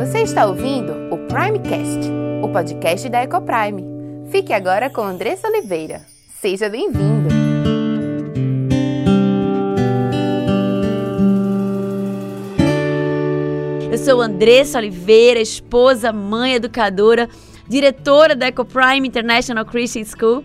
Você está ouvindo o Primecast, o podcast da Ecoprime. Fique agora com Andressa Oliveira. Seja bem-vindo! Eu sou Andressa Oliveira, esposa, mãe, educadora, diretora da Ecoprime International Christian School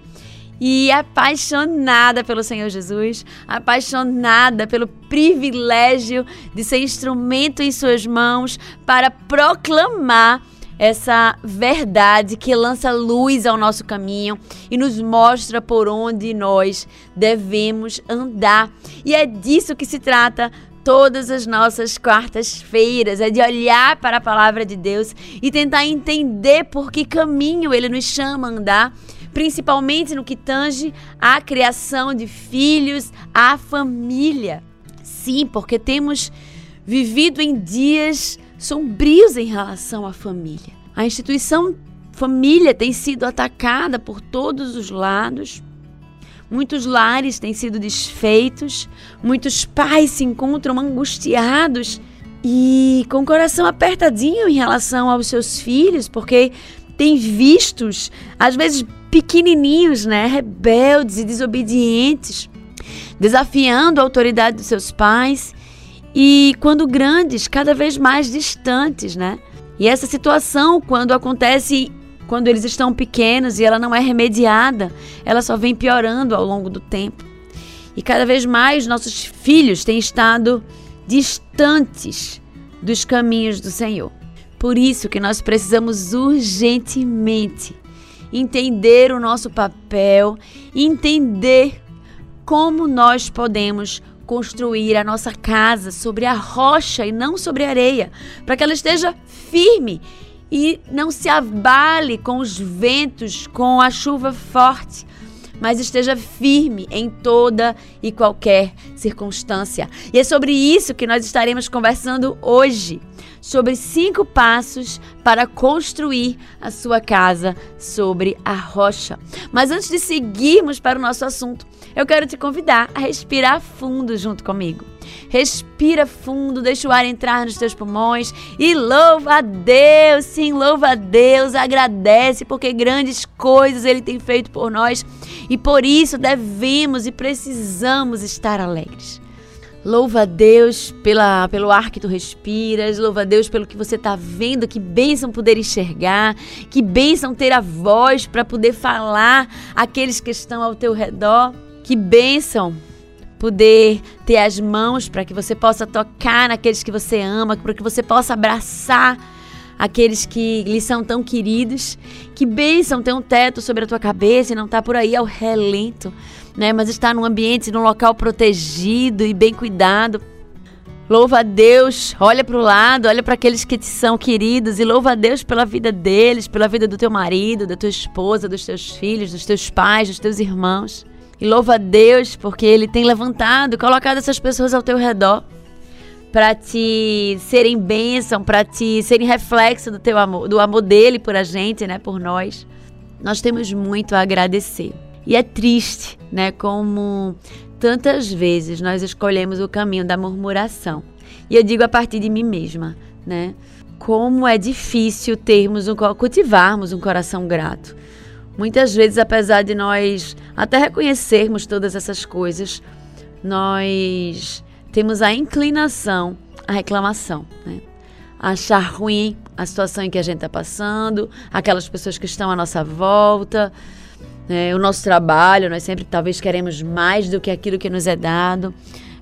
e apaixonada pelo Senhor Jesus, apaixonada pelo privilégio de ser instrumento em Suas mãos para proclamar essa verdade que lança luz ao nosso caminho e nos mostra por onde nós devemos andar. E é disso que se trata todas as nossas quartas-feiras, é de olhar para a palavra de Deus e tentar entender por que caminho ele nos chama a andar principalmente no que tange à criação de filhos, à família. Sim, porque temos vivido em dias sombrios em relação à família. A instituição família tem sido atacada por todos os lados. Muitos lares têm sido desfeitos, muitos pais se encontram angustiados e com o coração apertadinho em relação aos seus filhos, porque têm vistos, às vezes pequenininhos, né, rebeldes e desobedientes, desafiando a autoridade dos seus pais e quando grandes, cada vez mais distantes, né? E essa situação, quando acontece quando eles estão pequenos e ela não é remediada, ela só vem piorando ao longo do tempo. E cada vez mais nossos filhos têm estado distantes dos caminhos do Senhor. Por isso que nós precisamos urgentemente entender o nosso papel, entender como nós podemos construir a nossa casa sobre a rocha e não sobre a areia, para que ela esteja firme e não se abale com os ventos, com a chuva forte, mas esteja firme em toda e qualquer circunstância. E é sobre isso que nós estaremos conversando hoje sobre cinco passos para construir a sua casa sobre a rocha. Mas antes de seguirmos para o nosso assunto, eu quero te convidar a respirar fundo junto comigo. Respira fundo, deixa o ar entrar nos teus pulmões e louva a Deus, sim, louva a Deus, agradece porque grandes coisas Ele tem feito por nós e por isso devemos e precisamos estar alegres. Louva a Deus pela, pelo ar que tu respiras, louva a Deus pelo que você está vendo, que bênção poder enxergar, que bênção ter a voz para poder falar àqueles que estão ao teu redor, que bênção poder ter as mãos para que você possa tocar naqueles que você ama, para que você possa abraçar aqueles que lhe são tão queridos. Que bênção ter um teto sobre a tua cabeça e não estar tá por aí ao relento né? Mas estar num ambiente, num local protegido e bem cuidado. Louva a Deus, olha para o lado, olha para aqueles que te são queridos e louva a Deus pela vida deles, pela vida do teu marido, da tua esposa, dos teus filhos, dos teus pais, dos teus irmãos. E louva a Deus porque Ele tem levantado, colocado essas pessoas ao teu redor para te serem bênção, para te serem reflexo do teu amor, do amor dele por a gente, né, por nós. Nós temos muito a agradecer. E é triste, né, como tantas vezes nós escolhemos o caminho da murmuração. E eu digo a partir de mim mesma, né? Como é difícil termos um cultivarmos um coração grato. Muitas vezes, apesar de nós até reconhecermos todas essas coisas, nós temos a inclinação à reclamação, né? A achar ruim a situação em que a gente está passando, aquelas pessoas que estão à nossa volta é, o nosso trabalho, nós sempre talvez queremos mais do que aquilo que nos é dado,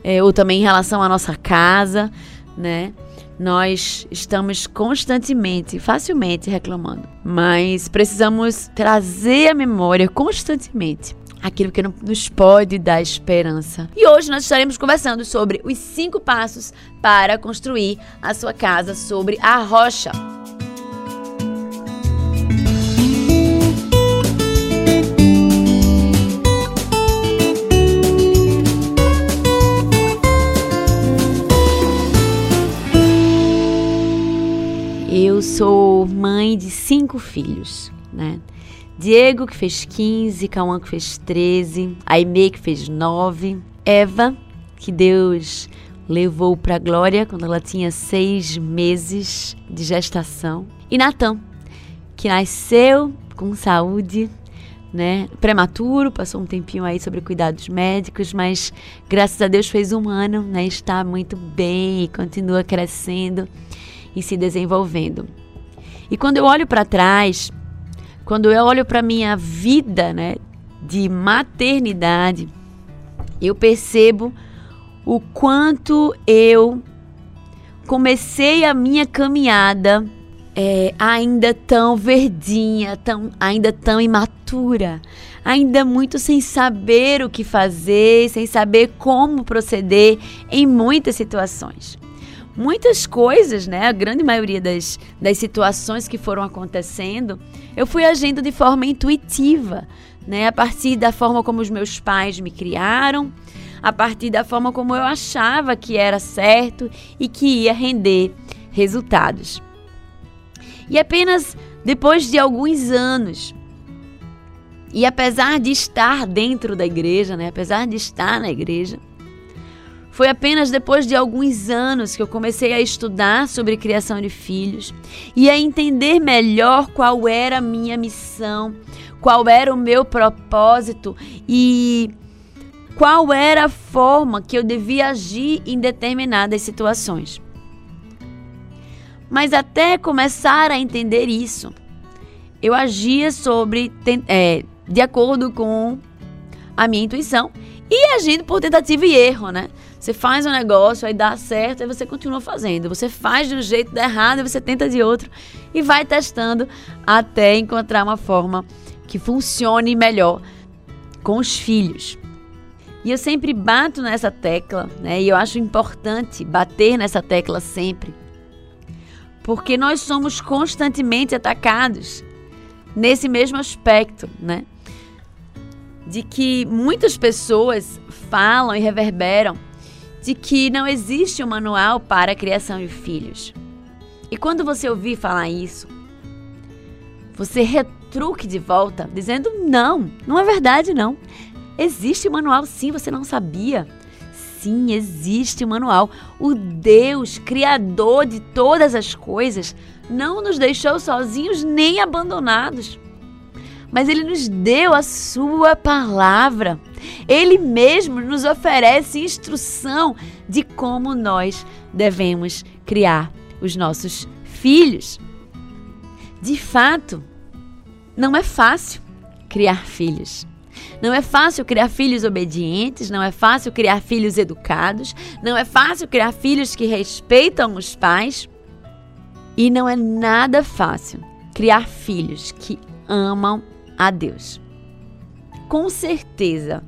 é, ou também em relação à nossa casa, né? Nós estamos constantemente, facilmente reclamando, mas precisamos trazer à memória constantemente aquilo que nos pode dar esperança. E hoje nós estaremos conversando sobre os cinco passos para construir a sua casa sobre a rocha. sou mãe de cinco filhos, né? Diego, que fez 15, Cauã, que fez 13, Aimee, que fez 9, Eva, que Deus levou para a glória quando ela tinha seis meses de gestação. E Natan, que nasceu com saúde, né, prematuro, passou um tempinho aí sobre cuidados médicos, mas graças a Deus fez um ano, né, está muito bem e continua crescendo e se desenvolvendo. E quando eu olho para trás, quando eu olho para minha vida, né, de maternidade, eu percebo o quanto eu comecei a minha caminhada é, ainda tão verdinha, tão, ainda tão imatura, ainda muito sem saber o que fazer, sem saber como proceder em muitas situações. Muitas coisas, né, a grande maioria das, das situações que foram acontecendo, eu fui agindo de forma intuitiva, né, a partir da forma como os meus pais me criaram, a partir da forma como eu achava que era certo e que ia render resultados. E apenas depois de alguns anos, e apesar de estar dentro da igreja, né, apesar de estar na igreja, foi apenas depois de alguns anos que eu comecei a estudar sobre criação de filhos e a entender melhor qual era a minha missão, qual era o meu propósito e qual era a forma que eu devia agir em determinadas situações. Mas até começar a entender isso, eu agia sobre é, de acordo com a minha intuição e agindo por tentativa e erro, né? Você faz um negócio, aí dá certo, aí você continua fazendo. Você faz de um jeito, dá errado, aí você tenta de outro e vai testando até encontrar uma forma que funcione melhor com os filhos. E eu sempre bato nessa tecla, né? E eu acho importante bater nessa tecla sempre porque nós somos constantemente atacados nesse mesmo aspecto, né? De que muitas pessoas falam e reverberam de que não existe um manual para a criação de filhos. E quando você ouvir falar isso, você retruque de volta, dizendo: não, não é verdade, não. Existe manual sim, você não sabia. Sim, existe um manual. O Deus, Criador de todas as coisas, não nos deixou sozinhos nem abandonados. Mas Ele nos deu a Sua palavra. Ele mesmo nos oferece instrução de como nós devemos criar os nossos filhos. De fato, não é fácil criar filhos. Não é fácil criar filhos obedientes, não é fácil criar filhos educados, não é fácil criar filhos que respeitam os pais. E não é nada fácil criar filhos que amam a Deus. Com certeza,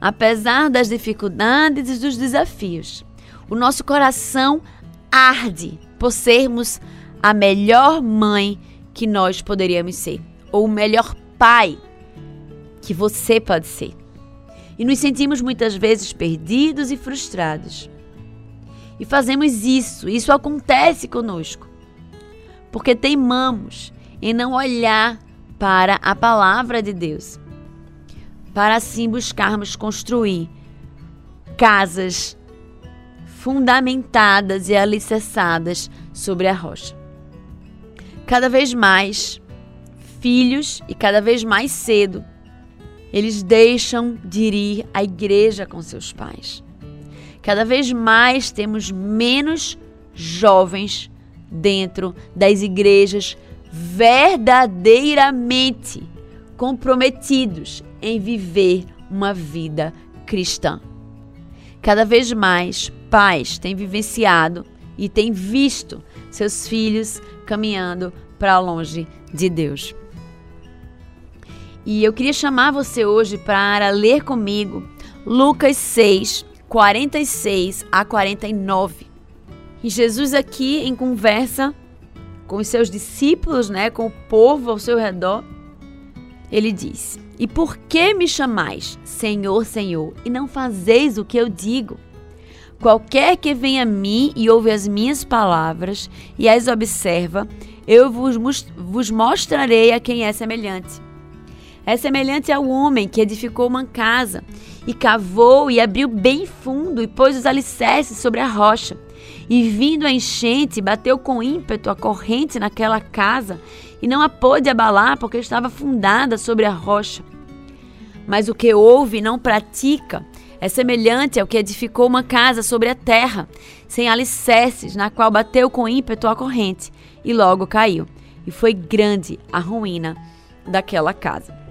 apesar das dificuldades e dos desafios, o nosso coração arde por sermos a melhor mãe que nós poderíamos ser, ou o melhor pai que você pode ser. E nos sentimos muitas vezes perdidos e frustrados. E fazemos isso, isso acontece conosco, porque teimamos em não olhar para a palavra de Deus, para assim buscarmos construir casas fundamentadas e alicerçadas sobre a rocha. Cada vez mais, filhos e cada vez mais cedo, eles deixam de ir à igreja com seus pais. Cada vez mais temos menos jovens dentro das igrejas verdadeiramente comprometidos em viver uma vida cristã. Cada vez mais pais têm vivenciado e têm visto seus filhos caminhando para longe de Deus. E eu queria chamar você hoje para ler comigo Lucas 6, 46 a 49. E Jesus aqui em conversa com os seus discípulos, né, com o povo ao seu redor, ele diz: E por que me chamais Senhor, Senhor, e não fazeis o que eu digo? Qualquer que venha a mim e ouve as minhas palavras e as observa, eu vos, vos mostrarei a quem é semelhante. é semelhante ao homem que edificou uma casa e cavou e abriu bem fundo e pôs os alicerces sobre a rocha. E vindo a enchente, bateu com ímpeto a corrente naquela casa e não a pôde abalar porque estava fundada sobre a rocha. Mas o que ouve e não pratica é semelhante ao que edificou uma casa sobre a terra, sem alicerces, na qual bateu com ímpeto a corrente e logo caiu. E foi grande a ruína daquela casa.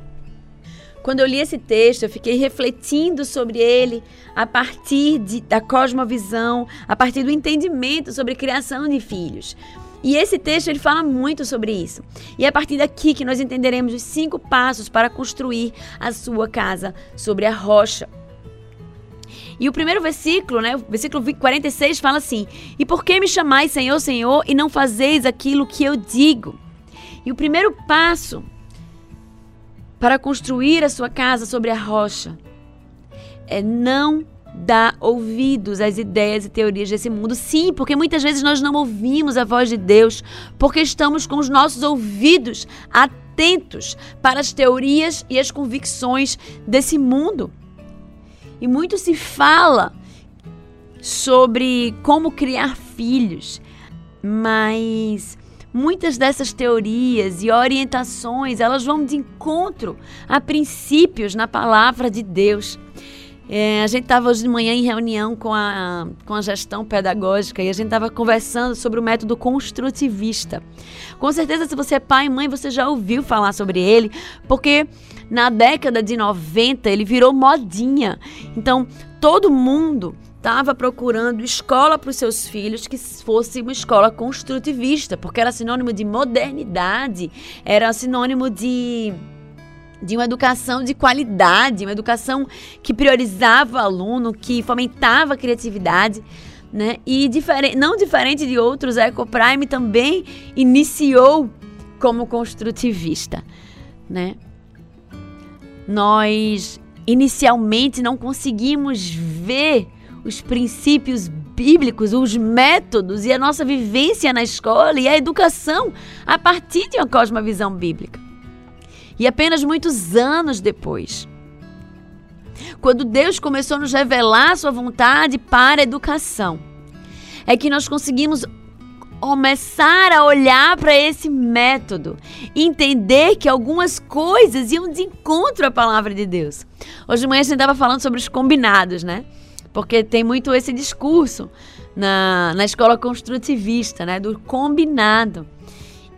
Quando eu li esse texto, eu fiquei refletindo sobre ele a partir de, da cosmovisão, a partir do entendimento sobre criação de filhos. E esse texto ele fala muito sobre isso. E é a partir daqui que nós entenderemos os cinco passos para construir a sua casa sobre a rocha. E o primeiro versículo, né, o versículo 46 fala assim: "E por que me chamais Senhor, Senhor, e não fazeis aquilo que eu digo?" E o primeiro passo para construir a sua casa sobre a rocha é não dar ouvidos às ideias e teorias desse mundo. Sim, porque muitas vezes nós não ouvimos a voz de Deus, porque estamos com os nossos ouvidos atentos para as teorias e as convicções desse mundo. E muito se fala sobre como criar filhos, mas Muitas dessas teorias e orientações, elas vão de encontro a princípios na palavra de Deus. É, a gente estava hoje de manhã em reunião com a, com a gestão pedagógica e a gente estava conversando sobre o método construtivista. Com certeza, se você é pai e mãe, você já ouviu falar sobre ele, porque na década de 90 ele virou modinha. Então, todo mundo estava procurando escola para os seus filhos que fosse uma escola construtivista, porque era sinônimo de modernidade, era sinônimo de de uma educação de qualidade, uma educação que priorizava o aluno, que fomentava a criatividade, né? E diferente, não diferente de outros, a Ecoprime também iniciou como construtivista, né? Nós inicialmente não conseguimos ver os princípios bíblicos, os métodos e a nossa vivência na escola e a educação a partir de uma cosmovisão bíblica. E apenas muitos anos depois, quando Deus começou a nos revelar sua vontade para a educação, é que nós conseguimos começar a olhar para esse método, entender que algumas coisas iam de encontro à palavra de Deus. Hoje de manhã a gente estava falando sobre os combinados, né? Porque tem muito esse discurso na, na escola construtivista, né? Do combinado.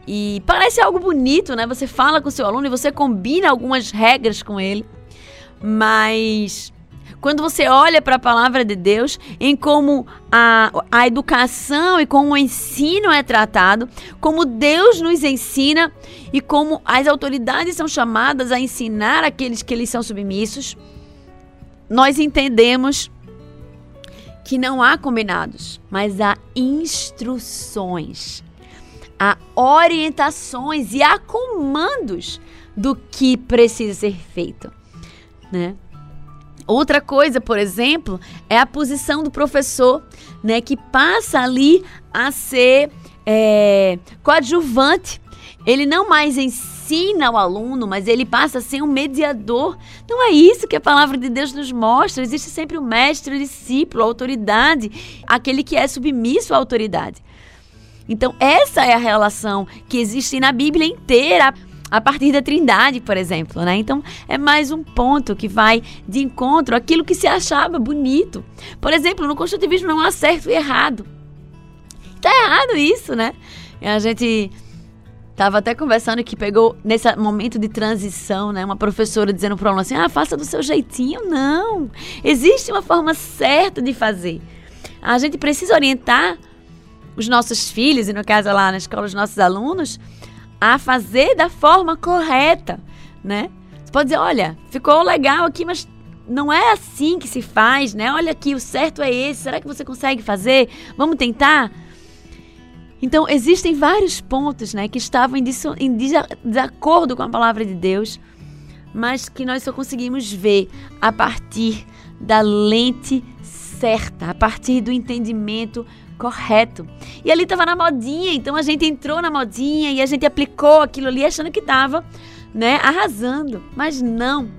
E parece algo bonito, né? Você fala com o seu aluno e você combina algumas regras com ele. Mas quando você olha para a palavra de Deus, em como a, a educação e como o ensino é tratado, como Deus nos ensina e como as autoridades são chamadas a ensinar aqueles que eles são submissos, nós entendemos que não há combinados, mas há instruções, há orientações e há comandos do que precisa ser feito, né? Outra coisa, por exemplo, é a posição do professor, né, que passa ali a ser é, coadjuvante. Ele não mais ensina ensina o aluno, mas ele passa a ser um mediador. Não é isso que a palavra de Deus nos mostra. Existe sempre o mestre, o discípulo, a autoridade, aquele que é submisso à autoridade. Então, essa é a relação que existe na Bíblia inteira a partir da Trindade, por exemplo, né? Então, é mais um ponto que vai de encontro àquilo que se achava bonito. Por exemplo, no construtivismo não há certo e errado. Tá errado isso, né? A gente Tava até conversando que pegou nesse momento de transição, né? Uma professora dizendo para o aluno assim: ah, faça do seu jeitinho. Não. Existe uma forma certa de fazer. A gente precisa orientar os nossos filhos, e no caso lá na escola, os nossos alunos, a fazer da forma correta, né? Você pode dizer: olha, ficou legal aqui, mas não é assim que se faz, né? Olha aqui, o certo é esse. Será que você consegue fazer? Vamos tentar? Então, existem vários pontos né, que estavam em, em desacordo com a palavra de Deus, mas que nós só conseguimos ver a partir da lente certa, a partir do entendimento correto. E ali estava na modinha, então a gente entrou na modinha e a gente aplicou aquilo ali achando que estava né, arrasando, mas não.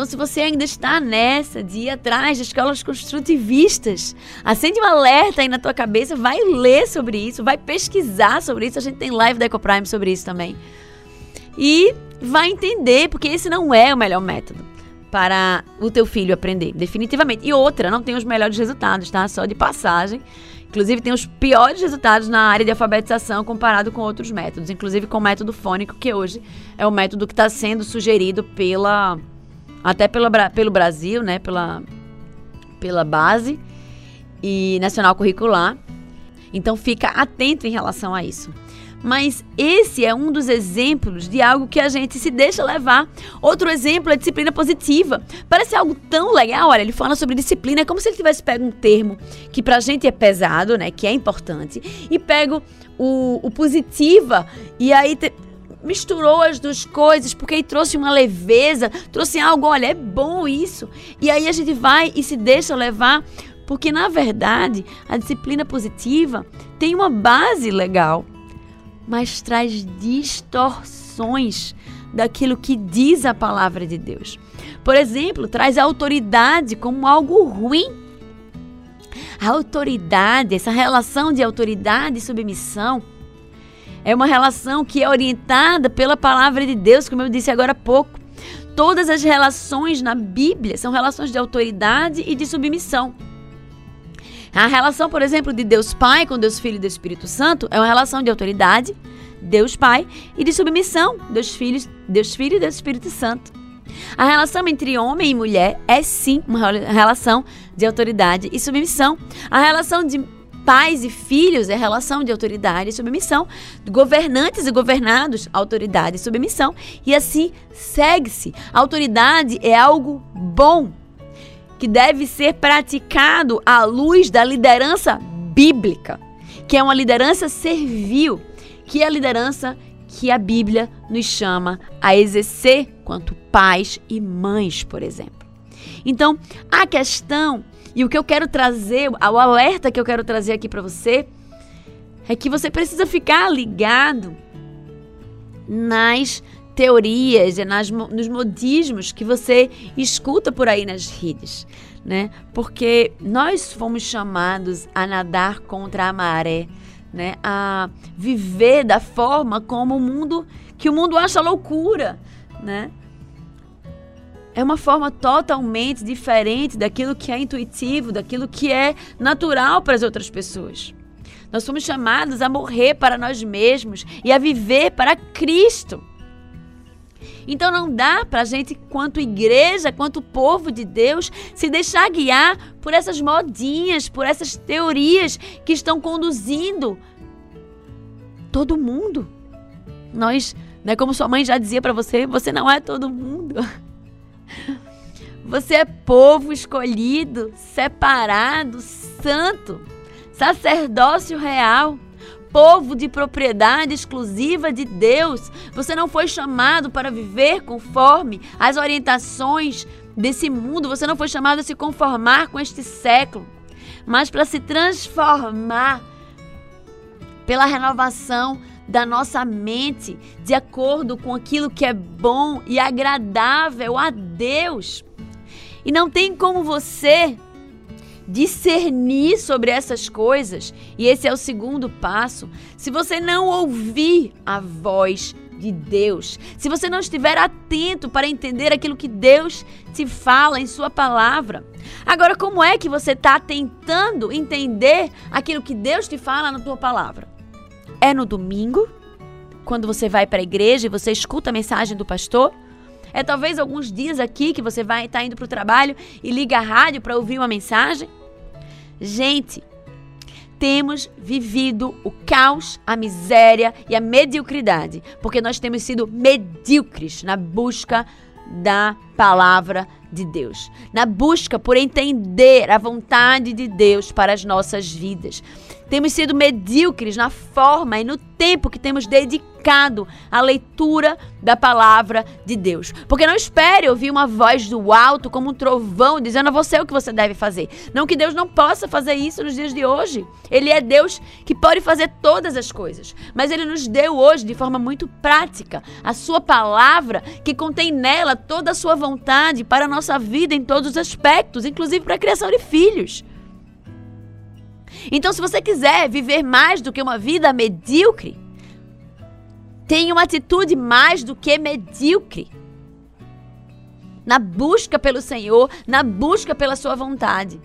Então, se você ainda está nessa de ir atrás de escolas construtivistas, acende um alerta aí na tua cabeça, vai ler sobre isso, vai pesquisar sobre isso. A gente tem live da EcoPrime sobre isso também. E vai entender, porque esse não é o melhor método para o teu filho aprender, definitivamente. E outra, não tem os melhores resultados, tá? Só de passagem. Inclusive, tem os piores resultados na área de alfabetização comparado com outros métodos, inclusive com o método fônico, que hoje é o método que está sendo sugerido pela. Até pela, pelo Brasil, né? Pela, pela base e nacional curricular. Então, fica atento em relação a isso. Mas esse é um dos exemplos de algo que a gente se deixa levar. Outro exemplo é disciplina positiva. Parece algo tão legal. Olha, ele fala sobre disciplina, é como se ele tivesse pego um termo que pra gente é pesado, né? Que é importante, e pego o, o positiva e aí. Te, misturou as duas coisas, porque aí trouxe uma leveza, trouxe algo, olha, é bom isso. E aí a gente vai e se deixa levar, porque na verdade a disciplina positiva tem uma base legal mas traz distorções daquilo que diz a palavra de Deus. Por exemplo, traz a autoridade como algo ruim. A autoridade, essa relação de autoridade e submissão, é uma relação que é orientada pela palavra de Deus, como eu disse agora há pouco. Todas as relações na Bíblia são relações de autoridade e de submissão. A relação, por exemplo, de Deus Pai com Deus Filho e Deus Espírito Santo é uma relação de autoridade, Deus Pai, e de submissão, Deus Filho, Deus Filho e Deus Espírito Santo. A relação entre homem e mulher é sim uma relação de autoridade e submissão. A relação de pais e filhos é relação de autoridade e submissão. Governantes e governados, autoridade e submissão. E assim segue-se. Autoridade é algo bom, que deve ser praticado à luz da liderança bíblica, que é uma liderança servil, que é a liderança que a Bíblia nos chama a exercer quanto pais e mães, por exemplo. Então, a questão e o que eu quero trazer, o alerta que eu quero trazer aqui para você é que você precisa ficar ligado nas teorias e nas, nos modismos que você escuta por aí nas redes, né? Porque nós fomos chamados a nadar contra a maré, né? A viver da forma como o mundo que o mundo acha loucura, né? É uma forma totalmente diferente daquilo que é intuitivo, daquilo que é natural para as outras pessoas. Nós somos chamados a morrer para nós mesmos e a viver para Cristo. Então não dá para a gente, quanto igreja, quanto povo de Deus, se deixar guiar por essas modinhas, por essas teorias que estão conduzindo todo mundo. Nós, né, como sua mãe já dizia para você, você não é todo mundo. Você é povo escolhido, separado, santo, sacerdócio real povo de propriedade exclusiva de Deus. Você não foi chamado para viver conforme as orientações desse mundo. Você não foi chamado a se conformar com este século, mas para se transformar pela renovação da nossa mente de acordo com aquilo que é bom e agradável a Deus. E não tem como você discernir sobre essas coisas, e esse é o segundo passo, se você não ouvir a voz de Deus, se você não estiver atento para entender aquilo que Deus te fala em Sua palavra. Agora, como é que você está tentando entender aquilo que Deus te fala na tua palavra? É no domingo, quando você vai para a igreja e você escuta a mensagem do pastor? É talvez alguns dias aqui que você vai estar tá indo para o trabalho e liga a rádio para ouvir uma mensagem? Gente, temos vivido o caos, a miséria e a mediocridade, porque nós temos sido medíocres na busca da palavra de Deus, na busca por entender a vontade de Deus para as nossas vidas. Temos sido medíocres na forma e no tempo que temos dedicado à leitura da palavra de Deus. Porque não espere ouvir uma voz do alto como um trovão dizendo a você o que você deve fazer. Não que Deus não possa fazer isso nos dias de hoje. Ele é Deus que pode fazer todas as coisas. Mas ele nos deu hoje de forma muito prática a sua palavra que contém nela toda a sua vontade para a nossa vida em todos os aspectos, inclusive para a criação de filhos. Então, se você quiser viver mais do que uma vida medíocre, tenha uma atitude mais do que medíocre. Na busca pelo Senhor, na busca pela sua vontade,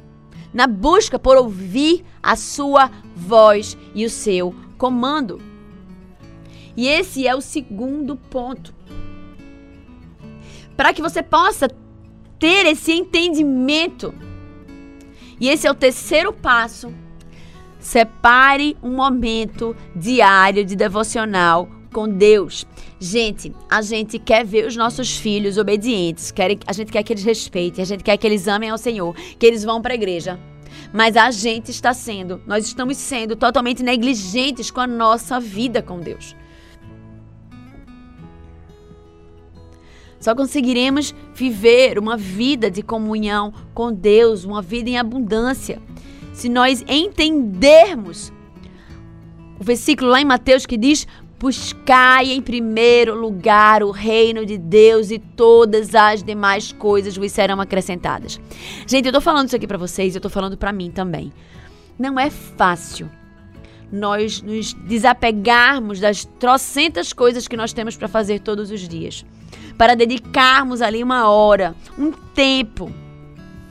na busca por ouvir a sua voz e o seu comando. E esse é o segundo ponto. Para que você possa ter esse entendimento. E esse é o terceiro passo Separe um momento diário de devocional com Deus. Gente, a gente quer ver os nossos filhos obedientes, quer, a gente quer que eles respeitem, a gente quer que eles amem ao Senhor, que eles vão para a igreja. Mas a gente está sendo, nós estamos sendo totalmente negligentes com a nossa vida com Deus. Só conseguiremos viver uma vida de comunhão com Deus, uma vida em abundância se nós entendermos o versículo lá em Mateus que diz: Buscai em primeiro lugar o reino de Deus e todas as demais coisas vos serão acrescentadas. Gente, eu tô falando isso aqui para vocês, eu tô falando para mim também. Não é fácil nós nos desapegarmos das trocentas coisas que nós temos para fazer todos os dias, para dedicarmos ali uma hora, um tempo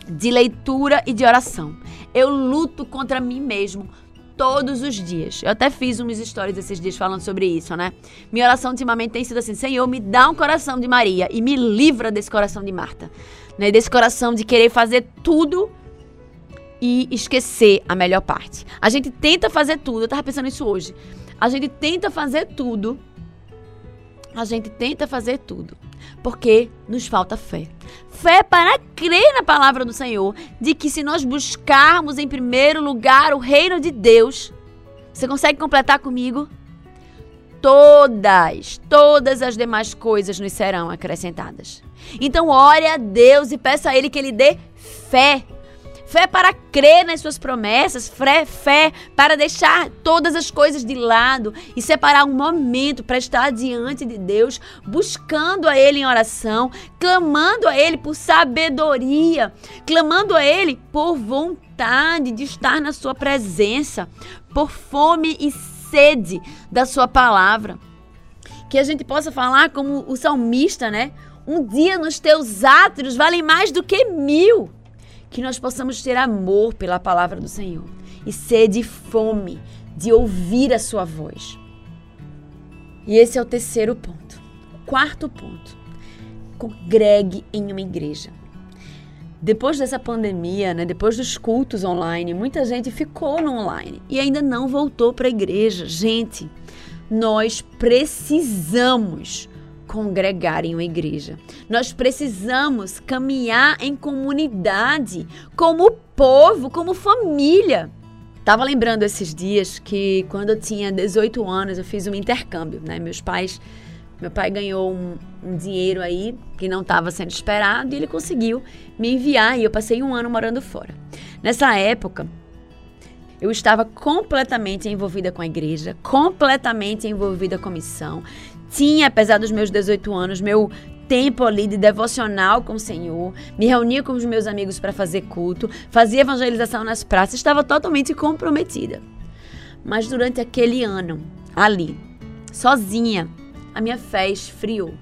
de leitura e de oração. Eu luto contra mim mesmo todos os dias. Eu até fiz umas histórias esses dias falando sobre isso, né? Minha oração ultimamente tem sido assim: Senhor, me dá um coração de Maria e me livra desse coração de Marta, né? Desse coração de querer fazer tudo e esquecer a melhor parte. A gente tenta fazer tudo, eu tava pensando nisso hoje. A gente tenta fazer tudo. A gente tenta fazer tudo porque nos falta fé. Fé para crer na palavra do Senhor, de que se nós buscarmos em primeiro lugar o reino de Deus, você consegue completar comigo? Todas, todas as demais coisas nos serão acrescentadas. Então, ore a Deus e peça a Ele que Ele dê fé fé para crer nas suas promessas, fé, fé para deixar todas as coisas de lado e separar um momento para estar diante de Deus, buscando a Ele em oração, clamando a Ele por sabedoria, clamando a Ele por vontade de estar na Sua presença, por fome e sede da Sua palavra. Que a gente possa falar como o salmista, né? Um dia nos teus átrios vale mais do que mil que nós possamos ter amor pela palavra do Senhor e sede e fome de ouvir a sua voz. E esse é o terceiro ponto. Quarto ponto. Congregue em uma igreja. Depois dessa pandemia, né, depois dos cultos online, muita gente ficou no online e ainda não voltou para a igreja. Gente, nós precisamos congregar em uma igreja. Nós precisamos caminhar em comunidade, como povo, como família. Tava lembrando esses dias que quando eu tinha 18 anos eu fiz um intercâmbio, né? Meus pais, meu pai ganhou um, um dinheiro aí que não estava sendo esperado e ele conseguiu me enviar e eu passei um ano morando fora. Nessa época eu estava completamente envolvida com a igreja, completamente envolvida com a missão tinha, apesar dos meus 18 anos, meu tempo ali de devocional com o Senhor, me reunia com os meus amigos para fazer culto, fazia evangelização nas praças, estava totalmente comprometida. Mas durante aquele ano, ali, sozinha, a minha fé esfriou.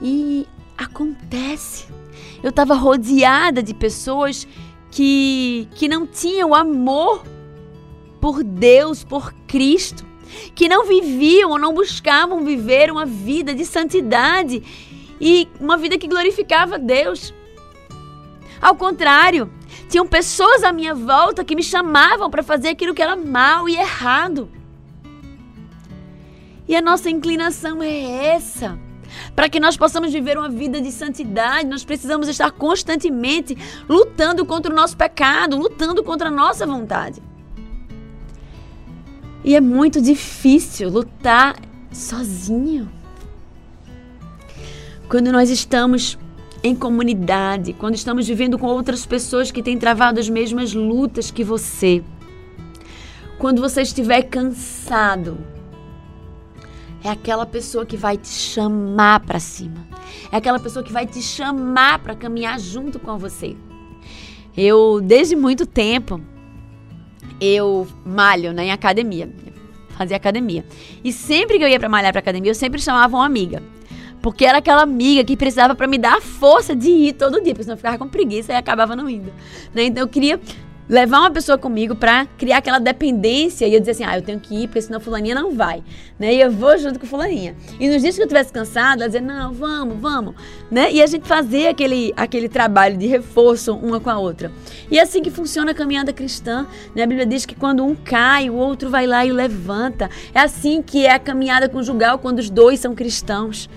E acontece. Eu estava rodeada de pessoas que, que não tinham amor por Deus, por Cristo que não viviam ou não buscavam viver uma vida de santidade e uma vida que glorificava Deus. Ao contrário, tinham pessoas à minha volta que me chamavam para fazer aquilo que era mal e errado. E a nossa inclinação é essa. Para que nós possamos viver uma vida de santidade, nós precisamos estar constantemente lutando contra o nosso pecado, lutando contra a nossa vontade. E é muito difícil lutar sozinho. Quando nós estamos em comunidade, quando estamos vivendo com outras pessoas que têm travado as mesmas lutas que você. Quando você estiver cansado, é aquela pessoa que vai te chamar para cima. É aquela pessoa que vai te chamar para caminhar junto com você. Eu, desde muito tempo, eu malho né, em academia. Fazia academia. E sempre que eu ia para malhar para academia, eu sempre chamava uma amiga. Porque era aquela amiga que precisava para me dar a força de ir todo dia, porque senão eu ficava com preguiça e acabava não indo. Né? Então eu queria levar uma pessoa comigo para criar aquela dependência e eu dizer assim, ah, eu tenho que ir, porque senão fulaninha não vai, né? E eu vou junto com fulaninha. E nos dias que eu estivesse cansada, ela dizer, não, vamos, vamos, né? E a gente fazer aquele, aquele trabalho de reforço uma com a outra. E é assim que funciona a caminhada cristã, né? A Bíblia diz que quando um cai, o outro vai lá e levanta. É assim que é a caminhada conjugal quando os dois são cristãos.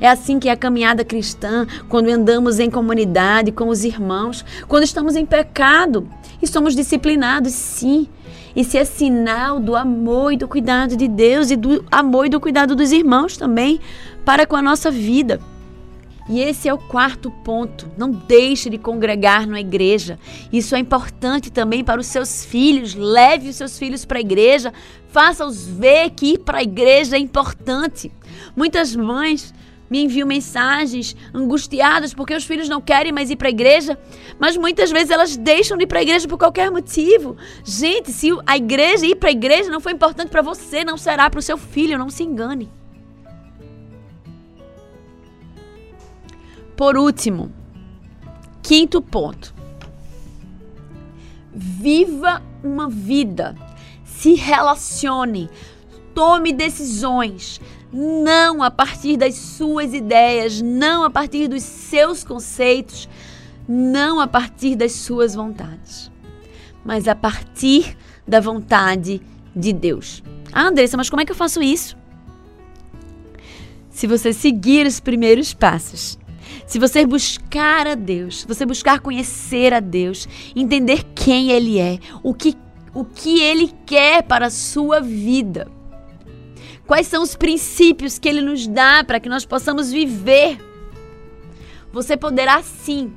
É assim que é a caminhada cristã, quando andamos em comunidade com os irmãos, quando estamos em pecado e somos disciplinados, sim. Isso é sinal do amor e do cuidado de Deus e do amor e do cuidado dos irmãos também para com a nossa vida. E esse é o quarto ponto. Não deixe de congregar na igreja. Isso é importante também para os seus filhos. Leve os seus filhos para a igreja. Faça-os ver que ir para a igreja é importante. Muitas mães me enviam mensagens angustiadas porque os filhos não querem mais ir para a igreja, mas muitas vezes elas deixam de ir para a igreja por qualquer motivo. Gente, se a igreja ir para a igreja não foi importante para você, não será para o seu filho, não se engane. Por último, quinto ponto. Viva uma vida, se relacione, tome decisões, não a partir das suas ideias, não a partir dos seus conceitos, não a partir das suas vontades, mas a partir da vontade de Deus. Ah, Andressa, mas como é que eu faço isso? Se você seguir os primeiros passos, se você buscar a Deus, você buscar conhecer a Deus, entender quem Ele é, o que, o que Ele quer para a sua vida, Quais são os princípios que ele nos dá para que nós possamos viver? Você poderá sim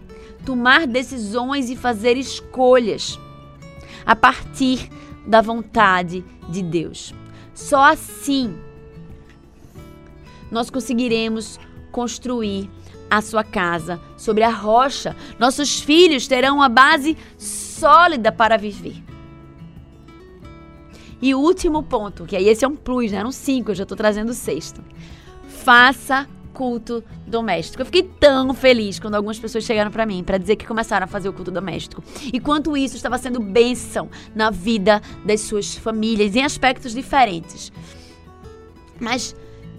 tomar decisões e fazer escolhas a partir da vontade de Deus. Só assim nós conseguiremos construir a sua casa sobre a rocha. Nossos filhos terão uma base sólida para viver. E o último ponto, que aí esse é um plus, né? Eram cinco, eu já estou trazendo o sexto. Faça culto doméstico. Eu fiquei tão feliz quando algumas pessoas chegaram para mim para dizer que começaram a fazer o culto doméstico. E quanto isso estava sendo bênção na vida das suas famílias em aspectos diferentes. Mas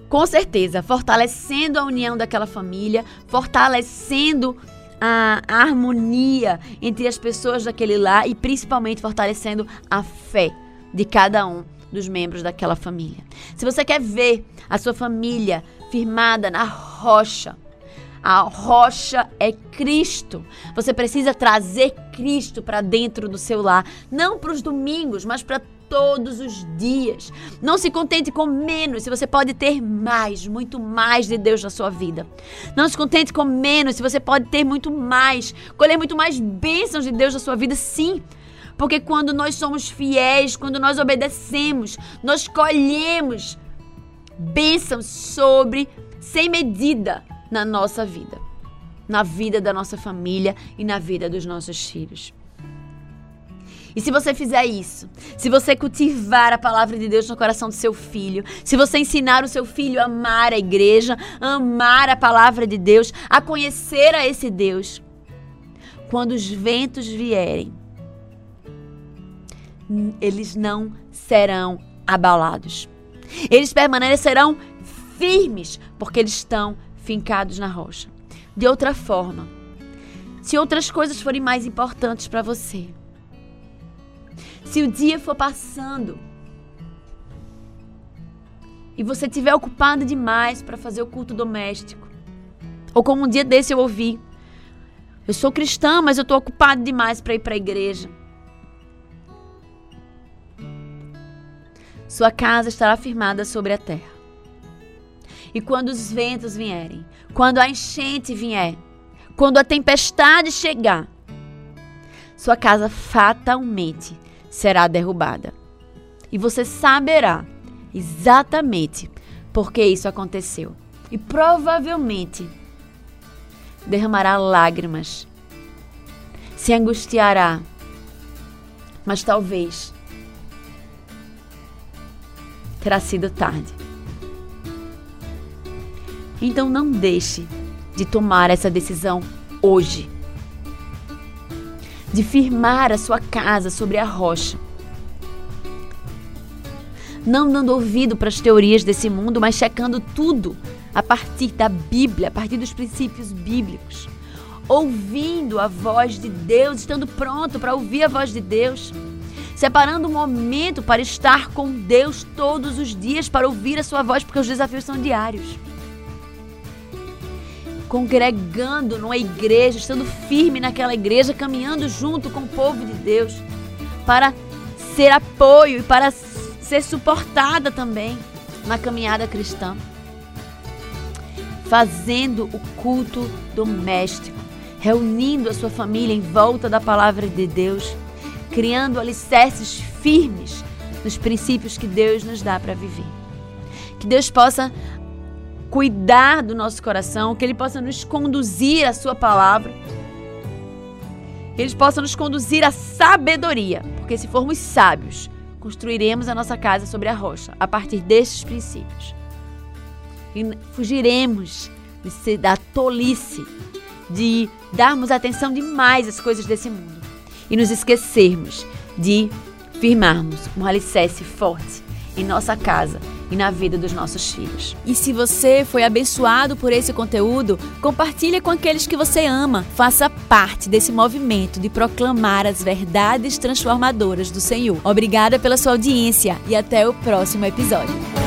com certeza, fortalecendo a união daquela família, fortalecendo a, a harmonia entre as pessoas daquele lar e principalmente fortalecendo a fé de cada um dos membros daquela família. Se você quer ver a sua família firmada na rocha, a rocha é Cristo. Você precisa trazer Cristo para dentro do seu lar, não para os domingos, mas para todos os dias. Não se contente com menos, se você pode ter mais, muito mais de Deus na sua vida. Não se contente com menos, se você pode ter muito mais, colher muito mais bênçãos de Deus na sua vida, sim. Porque quando nós somos fiéis, quando nós obedecemos, nós colhemos bênçãos sobre, sem medida, na nossa vida, na vida da nossa família e na vida dos nossos filhos. E se você fizer isso, se você cultivar a palavra de Deus no coração do seu filho, se você ensinar o seu filho a amar a igreja, a amar a palavra de Deus, a conhecer a esse Deus, quando os ventos vierem, eles não serão abalados. Eles permanecerão firmes, porque eles estão fincados na rocha. De outra forma, se outras coisas forem mais importantes para você, se o dia for passando e você estiver ocupado demais para fazer o culto doméstico, ou como um dia desse eu ouvi, eu sou cristã, mas eu estou ocupado demais para ir para a igreja. Sua casa estará firmada sobre a terra. E quando os ventos vierem, quando a enchente vier, quando a tempestade chegar, sua casa fatalmente será derrubada. E você saberá exatamente por que isso aconteceu. E provavelmente derramará lágrimas, se angustiará, mas talvez terá sido tarde. Então não deixe de tomar essa decisão hoje. De firmar a sua casa sobre a rocha. Não dando ouvido para as teorias desse mundo, mas checando tudo a partir da Bíblia, a partir dos princípios bíblicos. Ouvindo a voz de Deus, estando pronto para ouvir a voz de Deus. Separando um momento para estar com Deus todos os dias, para ouvir a sua voz, porque os desafios são diários congregando numa igreja, estando firme naquela igreja, caminhando junto com o povo de Deus, para ser apoio e para ser suportada também na caminhada cristã. Fazendo o culto doméstico, reunindo a sua família em volta da palavra de Deus, criando alicerces firmes nos princípios que Deus nos dá para viver. Que Deus possa cuidar do nosso coração, que Ele possa nos conduzir à Sua palavra, que Ele possa nos conduzir à sabedoria, porque se formos sábios, construiremos a nossa casa sobre a rocha, a partir destes princípios. E fugiremos de da tolice, de darmos atenção demais às coisas desse mundo e nos esquecermos de firmarmos um alicerce forte em nossa casa e na vida dos nossos filhos. E se você foi abençoado por esse conteúdo, compartilhe com aqueles que você ama. Faça parte desse movimento de proclamar as verdades transformadoras do Senhor. Obrigada pela sua audiência e até o próximo episódio.